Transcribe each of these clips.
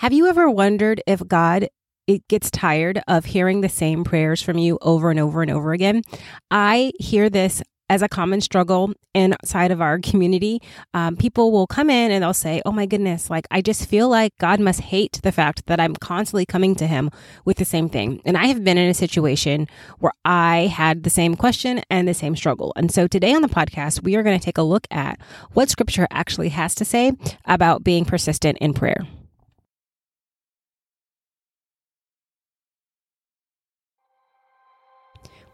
Have you ever wondered if God it gets tired of hearing the same prayers from you over and over and over again? I hear this as a common struggle inside of our community. Um, people will come in and they'll say, Oh my goodness, like I just feel like God must hate the fact that I'm constantly coming to Him with the same thing. And I have been in a situation where I had the same question and the same struggle. And so today on the podcast, we are going to take a look at what Scripture actually has to say about being persistent in prayer.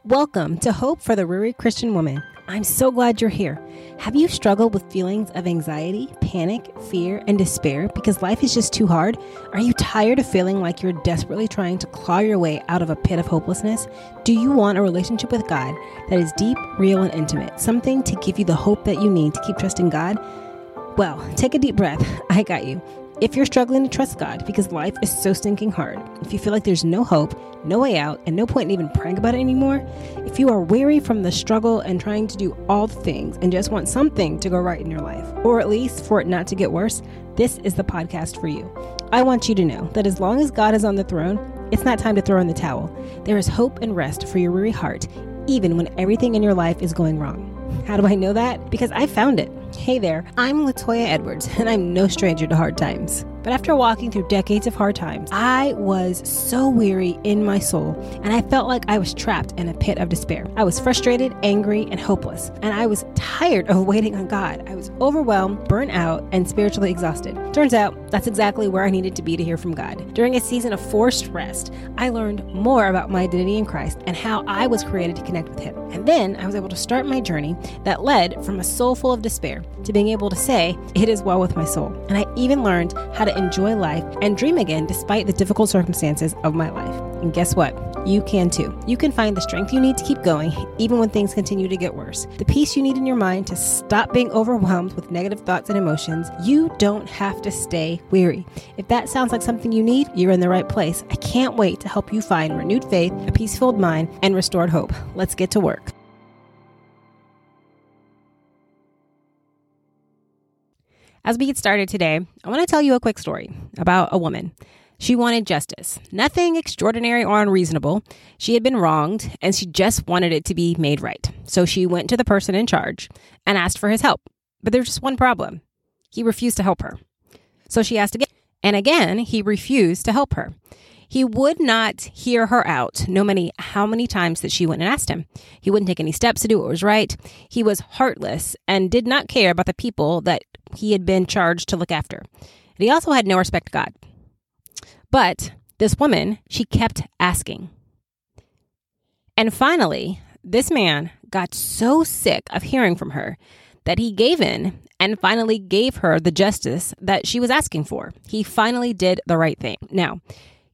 Welcome to Hope for the Weary Christian Woman. I'm so glad you're here. Have you struggled with feelings of anxiety, panic, fear, and despair because life is just too hard? Are you tired of feeling like you're desperately trying to claw your way out of a pit of hopelessness? Do you want a relationship with God that is deep, real, and intimate? Something to give you the hope that you need to keep trusting God? Well, take a deep breath. I got you. If you're struggling to trust God because life is so stinking hard, if you feel like there's no hope, no way out, and no point in even praying about it anymore, if you are weary from the struggle and trying to do all the things and just want something to go right in your life, or at least for it not to get worse, this is the podcast for you. I want you to know that as long as God is on the throne, it's not time to throw in the towel. There is hope and rest for your weary heart, even when everything in your life is going wrong. How do I know that? Because I found it. Hey there, I'm Latoya Edwards, and I'm no stranger to hard times. But after walking through decades of hard times, I was so weary in my soul, and I felt like I was trapped in a pit of despair. I was frustrated, angry, and hopeless, and I was tired of waiting on God. I was overwhelmed, burnt out, and spiritually exhausted. Turns out that's exactly where I needed to be to hear from God. During a season of forced rest, I learned more about my identity in Christ and how I was created to connect with Him. And then I was able to start my journey that led from a soul full of despair to being able to say, It is well with my soul. And I even learned how to enjoy life and dream again despite the difficult circumstances of my life. And guess what? You can too. You can find the strength you need to keep going, even when things continue to get worse. The peace you need in your mind to stop being overwhelmed with negative thoughts and emotions. You don't have to stay weary. If that sounds like something you need, you're in the right place. I can't wait to help you find renewed faith, a peace filled mind, and restored hope. Let's get to work. As we get started today, I want to tell you a quick story about a woman. She wanted justice. Nothing extraordinary or unreasonable. She had been wronged and she just wanted it to be made right. So she went to the person in charge and asked for his help. But there's just one problem he refused to help her. So she asked again. And again, he refused to help her. He would not hear her out, no matter how many times that she went and asked him. He wouldn't take any steps to do what was right. He was heartless and did not care about the people that he had been charged to look after. And he also had no respect to God. But this woman, she kept asking. And finally, this man got so sick of hearing from her that he gave in and finally gave her the justice that she was asking for. He finally did the right thing. Now,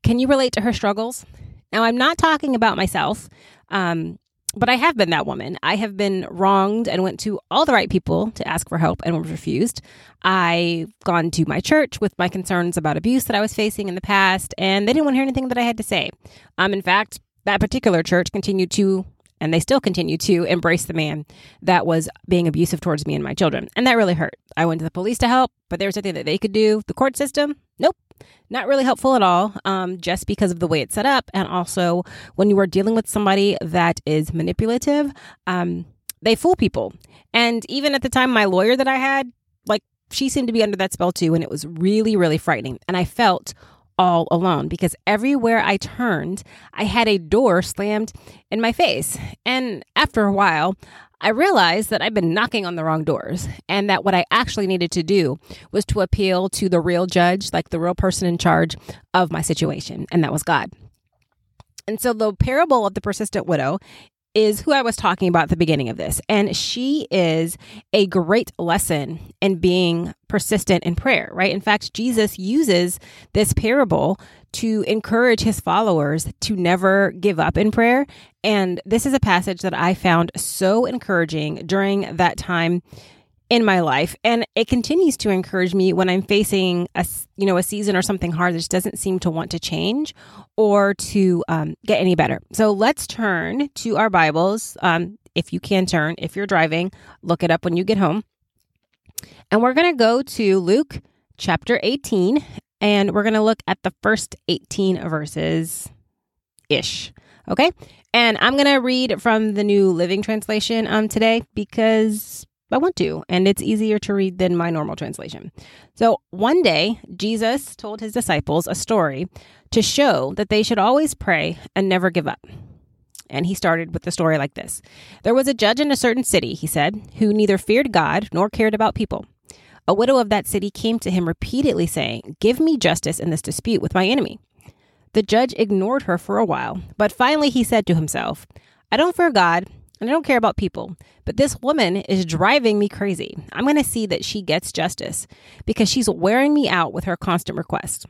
can you relate to her struggles? Now, I'm not talking about myself, um, but I have been that woman. I have been wronged and went to all the right people to ask for help and was refused. I've gone to my church with my concerns about abuse that I was facing in the past, and they didn't want to hear anything that I had to say. Um, in fact, that particular church continued to and they still continue to embrace the man that was being abusive towards me and my children. And that really hurt. I went to the police to help, but there was nothing that they could do. The court system, nope, not really helpful at all, um, just because of the way it's set up. And also, when you are dealing with somebody that is manipulative, um, they fool people. And even at the time, my lawyer that I had, like, she seemed to be under that spell too. And it was really, really frightening. And I felt all alone because everywhere I turned, I had a door slammed in my face. And after a while, I realized that I'd been knocking on the wrong doors and that what I actually needed to do was to appeal to the real judge, like the real person in charge of my situation, and that was God. And so the parable of the persistent widow is who I was talking about at the beginning of this. And she is a great lesson in being persistent in prayer, right? In fact, Jesus uses this parable to encourage his followers to never give up in prayer. And this is a passage that I found so encouraging during that time in my life and it continues to encourage me when i'm facing a you know a season or something hard that just doesn't seem to want to change or to um, get any better so let's turn to our bibles um, if you can turn if you're driving look it up when you get home and we're going to go to luke chapter 18 and we're going to look at the first 18 verses ish. Okay. And I'm going to read from the New Living Translation um, today because I want to, and it's easier to read than my normal translation. So, one day, Jesus told his disciples a story to show that they should always pray and never give up. And he started with the story like this There was a judge in a certain city, he said, who neither feared God nor cared about people. A widow of that city came to him repeatedly saying, Give me justice in this dispute with my enemy. The judge ignored her for a while, but finally he said to himself, I don't fear God and I don't care about people, but this woman is driving me crazy. I'm going to see that she gets justice because she's wearing me out with her constant requests.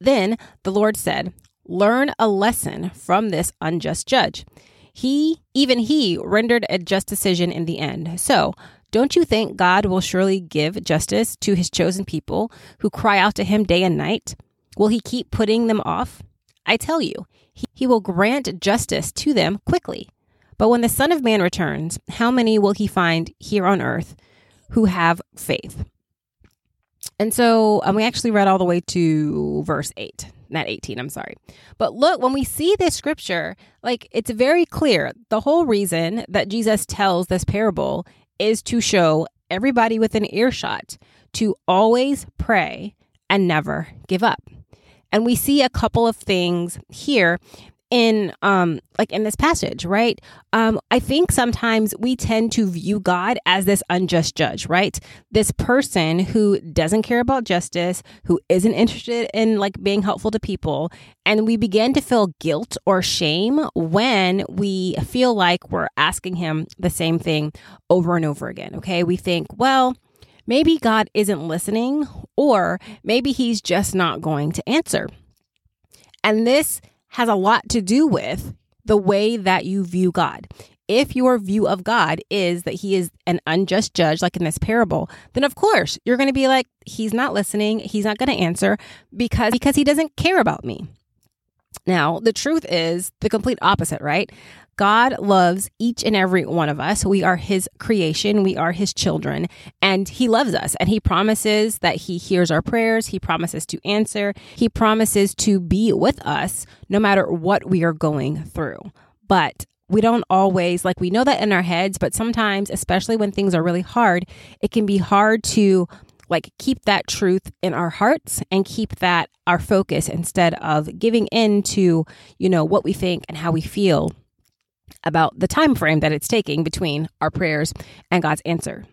Then the Lord said, Learn a lesson from this unjust judge. He, even he, rendered a just decision in the end. So, don't you think God will surely give justice to his chosen people who cry out to him day and night? Will he keep putting them off? I tell you, he, he will grant justice to them quickly. But when the Son of Man returns, how many will he find here on earth who have faith? And so um, we actually read all the way to verse 8, not 18, I'm sorry. But look, when we see this scripture, like it's very clear. The whole reason that Jesus tells this parable is to show everybody within earshot to always pray and never give up. And we see a couple of things here in um like in this passage right? Um i think sometimes we tend to view god as this unjust judge right? This person who doesn't care about justice who isn't interested in like being helpful to people and we begin to feel guilt or shame when we feel like we're asking him the same thing over and over again okay? We think well maybe god isn't listening or maybe he's just not going to answer. And this has a lot to do with the way that you view God. If your view of God is that he is an unjust judge, like in this parable, then of course you're going to be like, he's not listening. He's not going to answer because, because he doesn't care about me. Now, the truth is the complete opposite, right? God loves each and every one of us. We are His creation, we are His children, and He loves us. And He promises that He hears our prayers, He promises to answer, He promises to be with us no matter what we are going through. But we don't always like we know that in our heads, but sometimes, especially when things are really hard, it can be hard to like keep that truth in our hearts and keep that our focus instead of giving in to you know what we think and how we feel about the time frame that it's taking between our prayers and God's answer.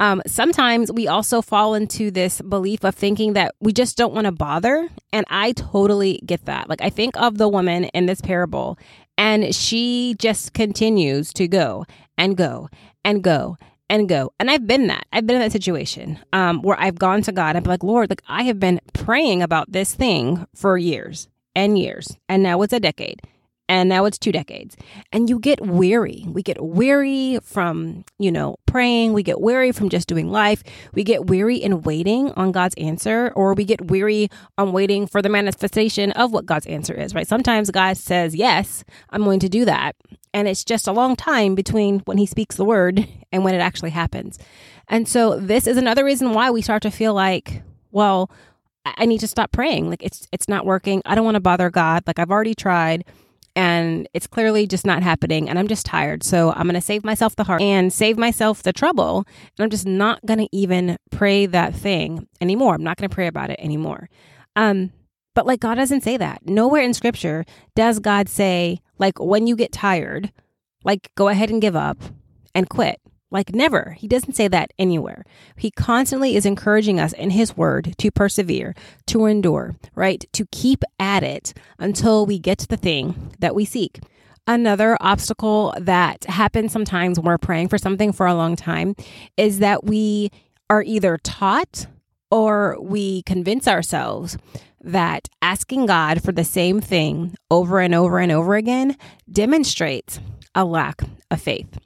Um, sometimes we also fall into this belief of thinking that we just don't want to bother. And I totally get that. Like, I think of the woman in this parable, and she just continues to go and go and go and go. And I've been that. I've been in that situation um, where I've gone to God and be like, Lord, like I have been praying about this thing for years and years, and now it's a decade and now it's two decades. And you get weary. We get weary from you know praying. We get weary from just doing life. We get weary in waiting on god's answer or we get weary on waiting for the manifestation of what god's answer is right? Sometimes god says yes i'm going to do that. And it's just a long time between when he speaks the word and when it actually happens. And so this is another reason why we start to feel like well I need to stop praying. Like it's it's not working. I don't want to bother God. Like I've already tried and it's clearly just not happening and I'm just tired. So I'm going to save myself the heart and save myself the trouble. And I'm just not going to even pray that thing anymore. I'm not going to pray about it anymore. Um but like God doesn't say that. Nowhere in scripture does God say like when you get tired, like go ahead and give up and quit. Like never. He doesn't say that anywhere. He constantly is encouraging us in his word to persevere, to endure, right? To keep at it until we get to the thing that we seek. Another obstacle that happens sometimes when we're praying for something for a long time is that we are either taught or we convince ourselves that asking God for the same thing over and over and over again demonstrates a lack of faith.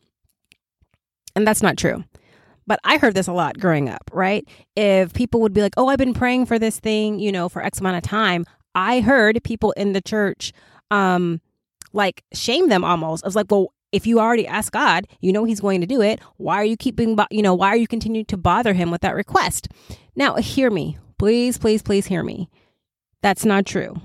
And that's not true. But I heard this a lot growing up, right? If people would be like, oh, I've been praying for this thing, you know, for X amount of time, I heard people in the church, um, like shame them almost. I was like, well, if you already ask God, you know He's going to do it. Why are you keeping, you know, why are you continuing to bother Him with that request? Now, hear me. Please, please, please hear me. That's not true.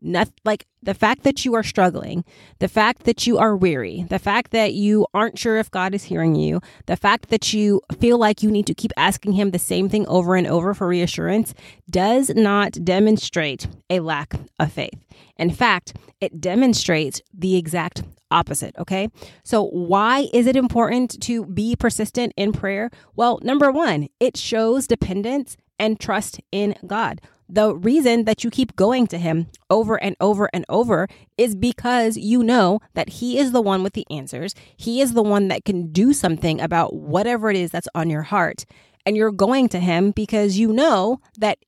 Not like the fact that you are struggling, the fact that you are weary, the fact that you aren't sure if God is hearing you, the fact that you feel like you need to keep asking Him the same thing over and over for reassurance does not demonstrate a lack of faith. In fact, it demonstrates the exact opposite. Okay. So, why is it important to be persistent in prayer? Well, number one, it shows dependence and trust in God. The reason that you keep going to Him over and over and over is because you know that He is the one with the answers. He is the one that can do something about whatever it is that's on your heart. And you're going to Him because you know that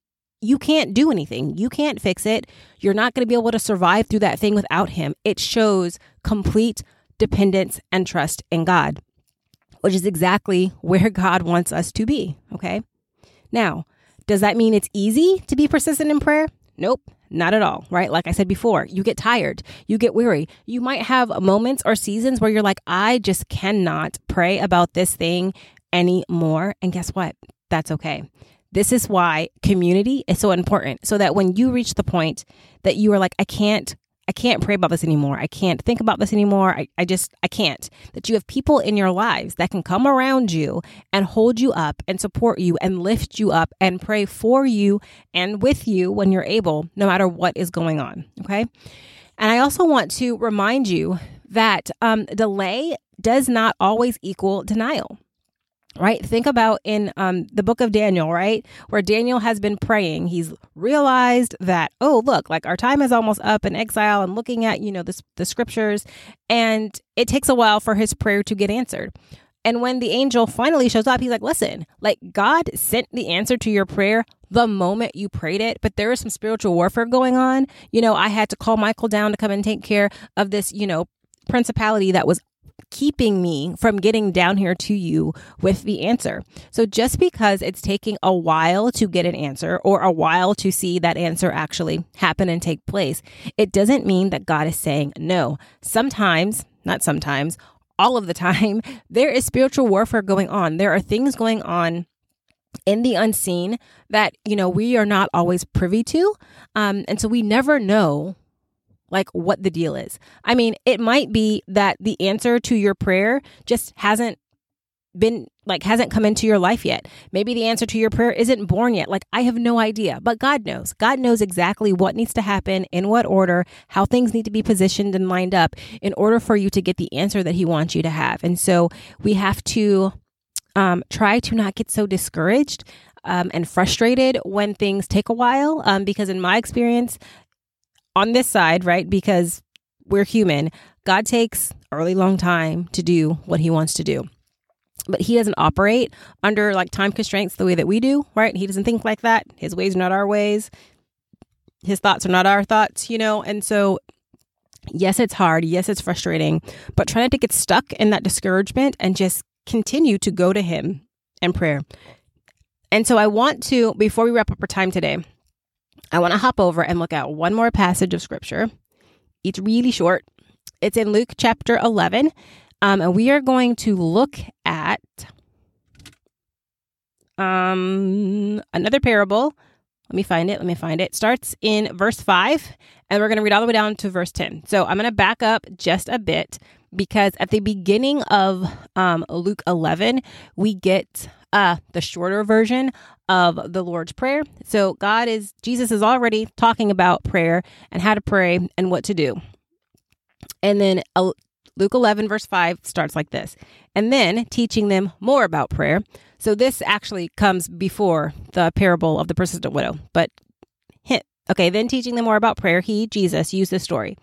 you can't do anything. You can't fix it. You're not going to be able to survive through that thing without Him. It shows complete dependence and trust in God, which is exactly where God wants us to be. Okay. Now, does that mean it's easy to be persistent in prayer? Nope, not at all, right? Like I said before, you get tired, you get weary. You might have moments or seasons where you're like, I just cannot pray about this thing anymore. And guess what? That's okay. This is why community is so important. So that when you reach the point that you are like, I can't I can't pray about this anymore. I can't think about this anymore. I, I just, I can't. That you have people in your lives that can come around you and hold you up and support you and lift you up and pray for you and with you when you're able, no matter what is going on. Okay. And I also want to remind you that um, delay does not always equal denial right? Think about in um, the book of daniel right? Where daniel has been praying. He's realized that oh look like our time is almost up in exile. And looking at you know the, the scriptures. And it takes a while for his prayer to get answered. And when the angel finally shows up he's like listen like god sent the answer to your prayer the moment you prayed it but there is some spiritual warfare going on. You know i had to call michael down to come and take care of this you know principality that was keeping me from getting down here to you with the answer. So just because it's taking a while to get an answer or a while to see that answer actually happen and take place, it doesn't mean that God is saying no. Sometimes, not sometimes, all of the time, there is spiritual warfare going on. There are things going on in the unseen that you know we are not always privy to um, and so we never know like what the deal is. I mean, it might be that the answer to your prayer just hasn't been like hasn't come into your life yet. Maybe the answer to your prayer isn't born yet. Like I have no idea, but God knows. God knows exactly what needs to happen, in what order, how things need to be positioned and lined up in order for you to get the answer that he wants you to have. And so we have to um, try to not get so discouraged um, and frustrated when things take a while. Um, because in my experience, on this side, right? Because we're human, God takes a really long time to do what he wants to do. But he doesn't operate under like time constraints the way that we do, right? He doesn't think like that. His ways are not our ways. His thoughts are not our thoughts, you know? And so yes, it's hard. Yes, it's frustrating, but try not to get stuck in that discouragement and just continue to go to Him in prayer. And so I want to, before we wrap up our time today, I want to hop over and look at one more passage of scripture. It's really short. It's in Luke chapter 11. Um, and we are going to look at um, another parable. Let me find it. Let me find it. Starts in verse 5, and we're going to read all the way down to verse 10. So I'm going to back up just a bit because at the beginning of um, Luke 11, we get uh, the shorter version of the Lord's Prayer. So God is, Jesus is already talking about prayer and how to pray and what to do. And then uh, Luke 11, verse 5 starts like this. And then teaching them more about prayer. So this actually comes before the parable of the persistent widow. But okay, then teaching them more about prayer, he, Jesus, used this story.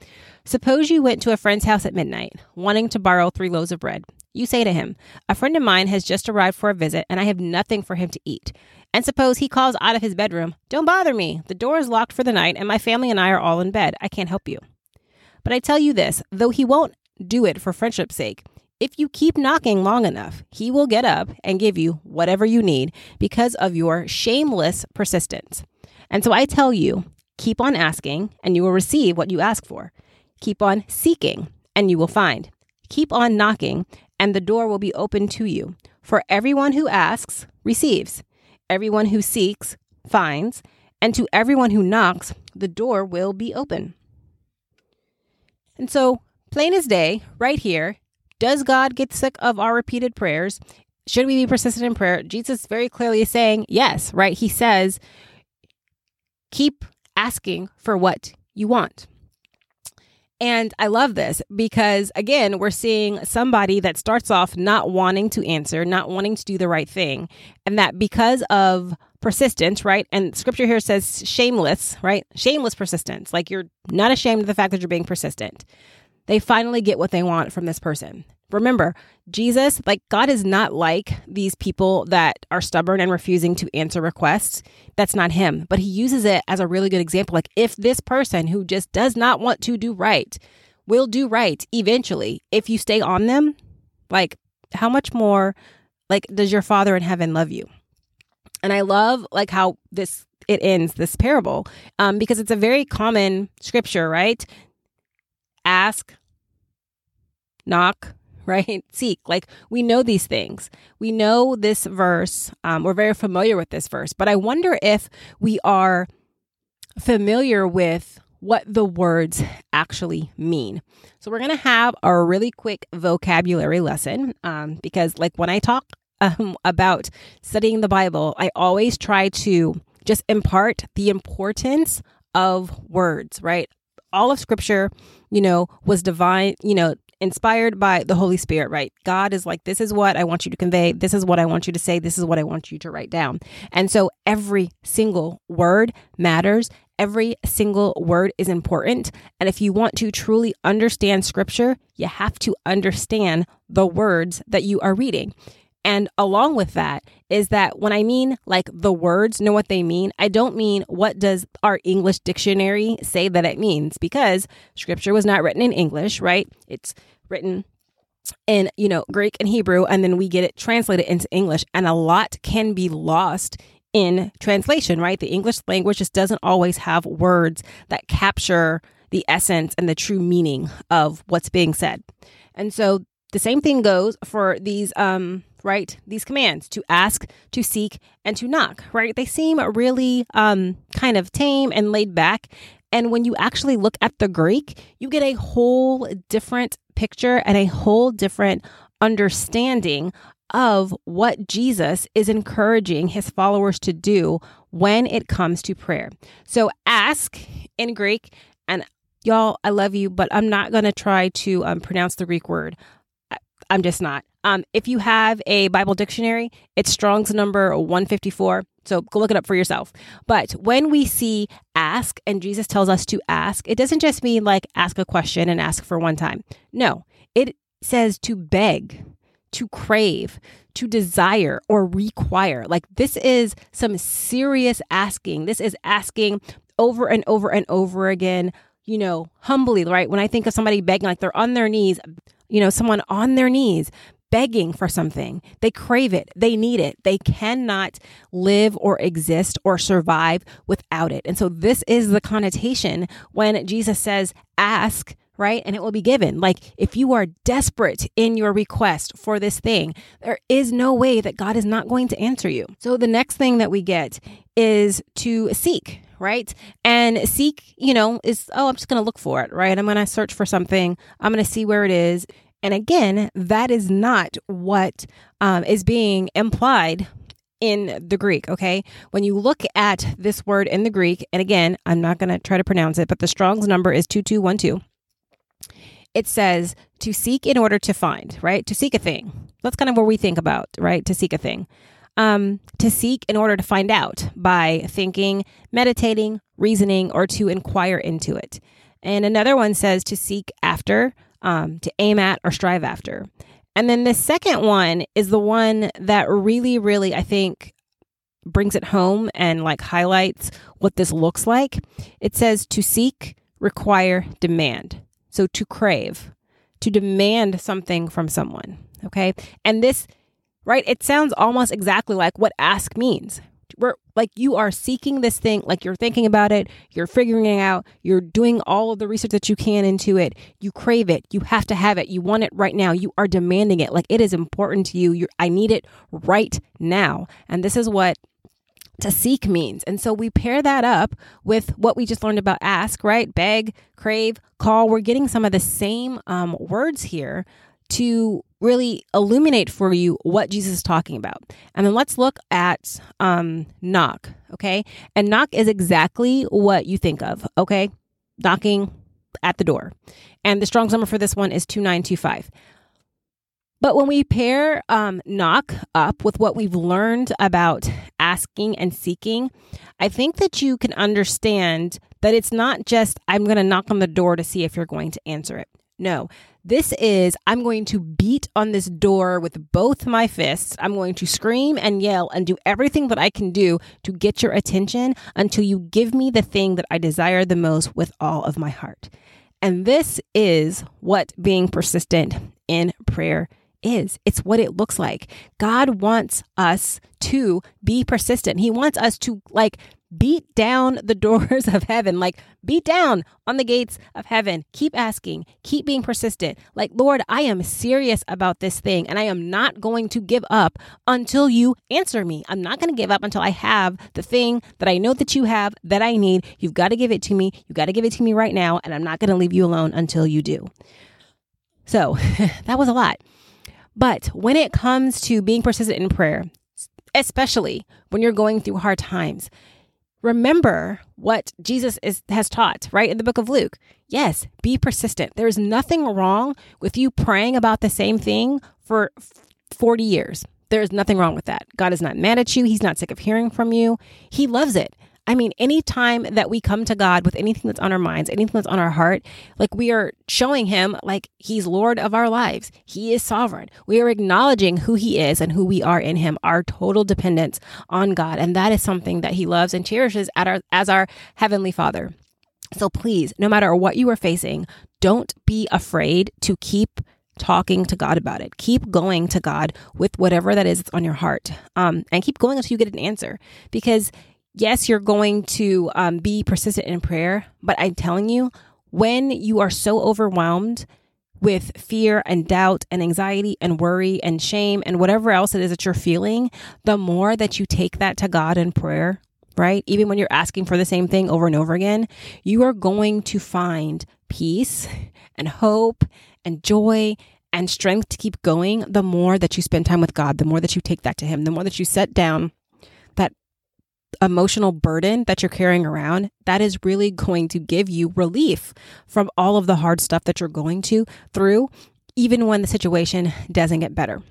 Suppose you went to a friend's house at midnight, wanting to borrow three loaves of bread. You say to him, A friend of mine has just arrived for a visit, and I have nothing for him to eat. And suppose he calls out of his bedroom, Don't bother me. The door is locked for the night, and my family and I are all in bed. I can't help you. But I tell you this, though he won't do it for friendship's sake, if you keep knocking long enough, he will get up and give you whatever you need because of your shameless persistence. And so I tell you, keep on asking, and you will receive what you ask for. Keep on seeking, and you will find. Keep on knocking, and the door will be open to you. For everyone who asks receives, everyone who seeks finds, and to everyone who knocks, the door will be open. And so, plain as day, right here, does God get sick of our repeated prayers? Should we be persistent in prayer? Jesus very clearly is saying yes, right? He says, keep asking for what you want. And I love this because, again, we're seeing somebody that starts off not wanting to answer, not wanting to do the right thing. And that because of persistence, right? And scripture here says shameless, right? Shameless persistence. Like you're not ashamed of the fact that you're being persistent. They finally get what they want from this person. Remember, Jesus, like God is not like these people that are stubborn and refusing to answer requests. That's not him. But he uses it as a really good example. Like if this person who just does not want to do right will do right eventually, if you stay on them, like how much more like does your father in heaven love you? And I love like how this it ends this parable um, because it's a very common scripture, right? Ask, knock, right? Seek. Like we know these things. We know this verse. Um, we're very familiar with this verse, but I wonder if we are familiar with what the words actually mean. So we're going to have a really quick vocabulary lesson um, because, like, when I talk um, about studying the Bible, I always try to just impart the importance of words, right? All of scripture, you know, was divine, you know, inspired by the Holy Spirit, right? God is like, this is what I want you to convey. This is what I want you to say. This is what I want you to write down. And so every single word matters. Every single word is important. And if you want to truly understand scripture, you have to understand the words that you are reading. And along with that is that when I mean like the words know what they mean, I don't mean what does our English dictionary say that it means because scripture was not written in English, right? It's written in, you know, Greek and Hebrew and then we get it translated into English and a lot can be lost in translation, right? The English language just doesn't always have words that capture the essence and the true meaning of what's being said. And so the same thing goes for these um right? These commands to ask, to seek, and to knock, right? They seem really um, kind of tame and laid back. And when you actually look at the Greek, you get a whole different picture and a whole different understanding of what Jesus is encouraging his followers to do when it comes to prayer. So, ask in Greek, and y'all, I love you, but I'm not going to try to um, pronounce the Greek word. I'm just not. Um, if you have a Bible dictionary, it's Strong's number 154. So go look it up for yourself. But when we see ask and Jesus tells us to ask, it doesn't just mean like ask a question and ask for one time. No, it says to beg, to crave, to desire or require. Like this is some serious asking. This is asking over and over and over again, you know, humbly, right? When I think of somebody begging, like they're on their knees, you know, someone on their knees begging for something. They crave it. They need it. They cannot live or exist or survive without it. And so this is the connotation when Jesus says, ask, right? And it will be given. Like if you are desperate in your request for this thing, there is no way that God is not going to answer you. So the next thing that we get is to seek, right? And seek, you know, is, oh, I'm just going to look for it, right? I'm going to search for something. I'm going to see where it is. And again, that is not what um, is being implied in the Greek, okay? When you look at this word in the Greek, and again, I'm not going to try to pronounce it, but the Strong's number is 2212. It says to seek in order to find, right? To seek a thing. That's kind of what we think about, right? To seek a thing. Um, to seek in order to find out by thinking, meditating, reasoning, or to inquire into it. And another one says to seek after, um, to aim at or strive after. And then the second one is the one that really, really, I think, brings it home and like highlights what this looks like. It says to seek, require, demand. So to crave, to demand something from someone. Okay. And this, right, it sounds almost exactly like what ask means, we're like you are seeking this thing, like you're thinking about it, you're figuring it out, you're doing all of the research that you can into it. You crave it, you have to have it, you want it right now, you are demanding it. Like it is important to you. You're, I need it right now. And this is what to seek means. And so we pair that up with what we just learned about ask, right? Beg, crave, call. We're getting some of the same um, words here to really illuminate for you what Jesus is talking about. And then let's look at um, knock, okay? And knock is exactly what you think of, okay? Knocking at the door. And the Strong's number for this one is 2925. But when we pair um, knock up with what we've learned about asking and seeking, I think that you can understand that it's not just, I'm going to knock on the door to see if you're going to answer it. No, this is, I'm going to beat on this door with both my fists. I'm going to scream and yell and do everything that I can do to get your attention until you give me the thing that I desire the most with all of my heart. And this is what being persistent in prayer is. It's what it looks like. God wants us to be persistent. He wants us to like beat down the doors of heaven, like beat down on the gates of heaven. Keep asking, keep being persistent. Like, Lord, I am serious about this thing and I am not going to give up until you answer me. I'm not going to give up until I have the thing that I know that you have that I need. You've got to give it to me. You've got to give it to me right now. And I'm not going to leave you alone until you do. So that was a lot. But when it comes to being persistent in prayer, especially when you're going through hard times, remember what Jesus is, has taught, right? In the book of Luke. Yes, be persistent. There is nothing wrong with you praying about the same thing for 40 years. There is nothing wrong with that. God is not mad at you. He's not sick of hearing from you. He loves it. I mean, any time that we come to God with anything that's on our minds, anything that's on our heart, like we are showing Him like He's Lord of our lives. He is sovereign. We are acknowledging who He is and who we are in Him, our total dependence on God. And that is something that He loves and cherishes at our, as our Heavenly Father. So please, no matter what you are facing, don't be afraid to keep talking to God about it. Keep going to God with whatever that is on your heart. Um, and keep going until you get an answer because yes, you're going to um, be persistent in prayer, but I'm telling you, when you are so overwhelmed with fear and doubt and anxiety and worry and shame and whatever else it is that you're feeling, the more that you take that to God in prayer, right? Even when you're asking for the same thing over and over again, you are going to find peace and hope and joy and strength to keep going the more that you spend time with God, the more that you take that to Him, the more that you set down emotional burden that you're carrying around, that is really going to give you relief from all of the hard stuff that you're going to through, even when the situation doesn't get better.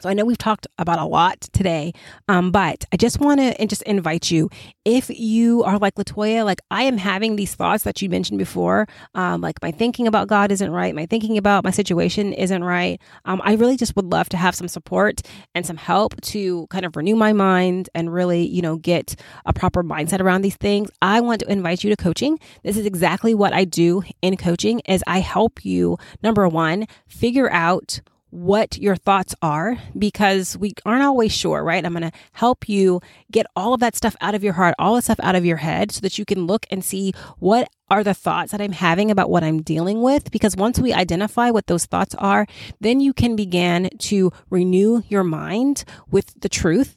So I know we've talked about a lot today, um, but I just want to just invite you. If you are like Latoya, like I am having these thoughts that you mentioned before, um, like my thinking about God isn't right, my thinking about my situation isn't right. Um, I really just would love to have some support and some help to kind of renew my mind and really, you know, get a proper mindset around these things. I want to invite you to coaching. This is exactly what I do in coaching. Is I help you number one figure out what your thoughts are because we aren't always sure, right? I'm going to help you get all of that stuff out of your heart, all the stuff out of your head so that you can look and see what are the thoughts that I'm having about what I'm dealing with. Because once we identify what those thoughts are, then you can begin to renew your mind with the truth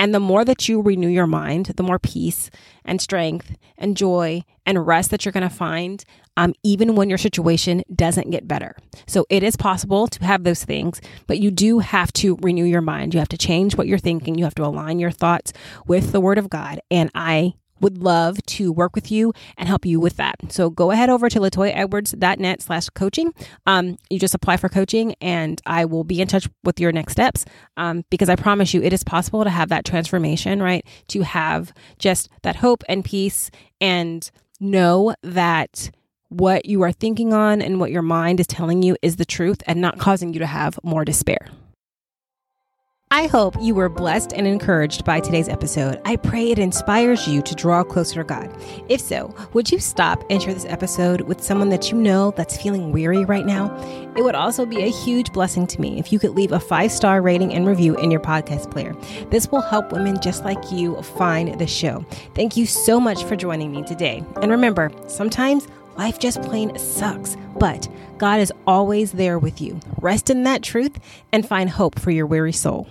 and the more that you renew your mind, the more peace and strength and joy and rest that you're going to find, um, even when your situation doesn't get better. So it is possible to have those things, but you do have to renew your mind. You have to change what you're thinking. You have to align your thoughts with the Word of God. And I would love to work with you and help you with that. So go ahead over to latoyaedwards.net slash coaching. Um, you just apply for coaching and I will be in touch with your next steps um, because I promise you it is possible to have that transformation, right? To have just that hope and peace and know that what you are thinking on and what your mind is telling you is the truth and not causing you to have more despair. I hope you were blessed and encouraged by today's episode. I pray it inspires you to draw closer to God. If so, would you stop and share this episode with someone that you know that's feeling weary right now? It would also be a huge blessing to me if you could leave a five star rating and review in your podcast player. This will help women just like you find the show. Thank you so much for joining me today. And remember, sometimes life just plain sucks, but God is always there with you. Rest in that truth and find hope for your weary soul.